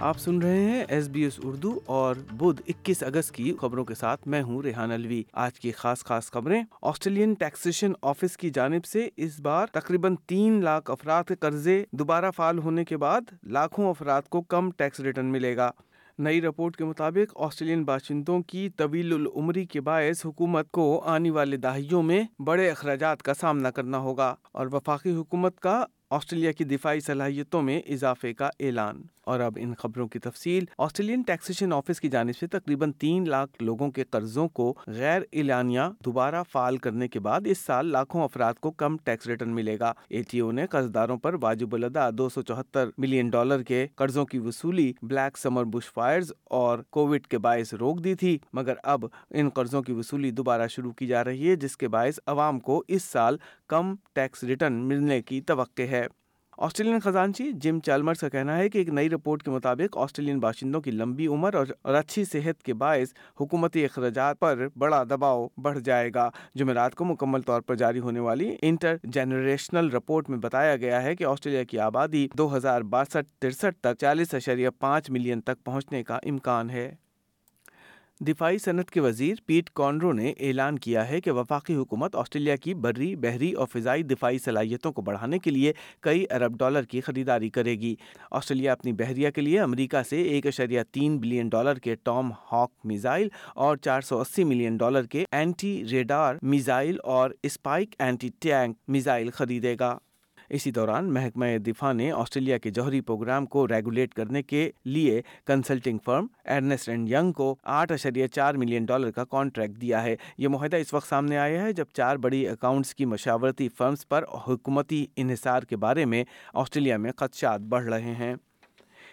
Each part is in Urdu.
آپ سن رہے ہیں ایس بی ایس اردو اور بدھ اکیس اگست کی خبروں کے ساتھ میں ہوں ریحان الوی آج کی خاص خاص خبریں۔ آسٹریلین ٹیکسیشن آفس کی جانب سے اس بار تقریباً تین لاکھ افراد کے قرضے دوبارہ فعال ہونے کے بعد لاکھوں افراد کو کم ٹیکس ریٹرن ملے گا۔ نئی رپورٹ کے مطابق آسٹریلین باشندوں کی طویل العمری کے باعث حکومت کو آنے والے دہائیوں میں بڑے اخراجات کا سامنا کرنا ہوگا اور وفاقی حکومت کا آسٹریلیا کی دفاعی صلاحیتوں میں اضافے کا اعلان۔ اور اب ان خبروں کی تفصیل۔ آسٹریلین ٹیکسیشن آفس کی جانب سے تقریباً تین لاکھ لوگوں کے قرضوں کو غیر اعلانیہ دوبارہ فعال کرنے کے بعد اس سال لاکھوں افراد کو کم ٹیکس ریٹرن ملے گا۔ اے ٹی او نے قرض داروں پر واجب الادا دو سو چوہتر ملین ڈالر کے قرضوں کی وصولی، بلیک سمر بش فائرز اور کووڈ کے باعث روک دی تھی، مگر اب ان قرضوں کی وصولی دوبارہ شروع کی جا رہی ہے، جس کے باعث عوام کو اس سال کم ٹیکس ریٹرن ملنے کی توقع ہے۔ آسٹریلین خزانچی جم چالمرس کا کہنا ہے کہ ایک نئی رپورٹ کے مطابق آسٹریلین باشندوں کی لمبی عمر اور اچھی صحت کے باعث حکومتی اخراجات پر بڑا دباؤ بڑھ جائے گا۔ جمعرات کو مکمل طور پر جاری ہونے والی انٹر جنریشنل رپورٹ میں بتایا گیا ہے کہ آسٹریلیا کی آبادی دو ہزار باسٹھ ترسٹھ تک چالیس اشریہ پانچ ملین تک پہنچنے کا امکان ہے۔ دفاعی صنعت کے وزیر پیٹ کانڈرو نے اعلان کیا ہے کہ وفاقی حکومت آسٹریلیا کی بری، بحری اور فضائی دفاعی صلاحیتوں کو بڑھانے کے لیے کئی ارب ڈالر کی خریداری کرے گی۔ آسٹریلیا اپنی بحریہ کے لیے امریکہ سے ایک اشریہ تین بلین ڈالر کے ٹام ہاک میزائل اور چار سو اسی ملین ڈالر کے اینٹی ریڈار میزائل اور اسپائک اینٹی ٹینک میزائل خریدے گا۔ اسی دوران محکمہ دفاع نے آسٹریلیا کے جوہری پروگرام کو ریگولیٹ کرنے کے لیے consulting firm Ernst and Young کو آٹھ اشریہ چار ملین ڈالر کا کانٹریکٹ دیا ہے۔ یہ معاہدہ اس وقت سامنے آیا ہے جب چار بڑی اکاؤنٹس کی مشاورتی فرمز پر حکومتی انحصار کے بارے میں آسٹریلیا میں خدشات بڑھ رہے ہیں۔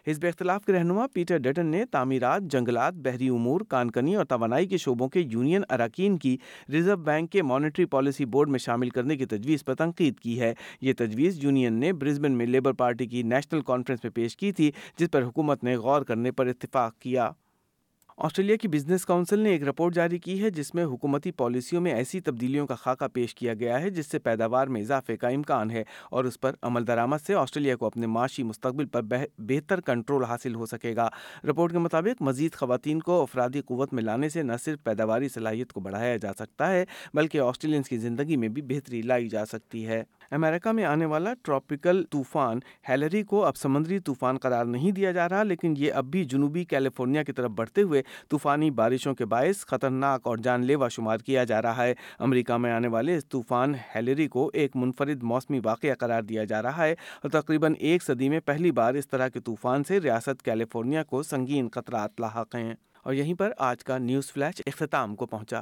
حزب اختلاف کے رہنما پیٹر ڈیٹن نے تعمیرات، جنگلات، بحری امور، کانکنی اور توانائی کے شعبوں کے یونین اراکین کی ریزرو بینک کے مانیٹری پالیسی بورڈ میں شامل کرنے کی تجویز پر تنقید کی ہے۔ یہ تجویز یونین نے برسبن میں لیبر پارٹی کی نیشنل کانفرنس میں پیش کی تھی، جس پر حکومت نے غور کرنے پر اتفاق کیا۔ آسٹریلیا کی بزنس کونسل نے ایک رپورٹ جاری کی ہے جس میں حکومتی پالیسیوں میں ایسی تبدیلیوں کا خاکہ پیش کیا گیا ہے جس سے پیداوار میں اضافے کا امکان ہے اور اس پر عمل درآمد سے آسٹریلیا کو اپنے معاشی مستقبل پر بہتر کنٹرول حاصل ہو سکے گا۔ رپورٹ کے مطابق، مزید خواتین کو افرادی قوت میں لانے سے نہ صرف پیداواری صلاحیت کو بڑھایا جا سکتا ہے بلکہ آسٹریلینس کی زندگی میں بھی بہتری لائی جا سکتی ہے۔ امریکہ میں آنے والا ٹراپیکل طوفان ہیلری کو اب سمندری طوفان قرار نہیں دیا جا رہا، لیکن یہ اب بھی جنوبی کیلیفورنیا کی طرف بڑھتے ہوئے طوفانی بارشوں کے باعث خطرناک اور جان لیوا شمار کیا جا رہا ہے۔ امریکہ میں آنے والے اس طوفان ہیلری کو ایک منفرد موسمی واقعہ قرار دیا جا رہا ہے اور تقریباً ایک صدی میں پہلی بار اس طرح کے طوفان سے ریاست کیلیفورنیا کو سنگین خطرات لاحق ہیں۔ اور یہیں پر آج کا نیوز فلیش اختتام کو پہنچا۔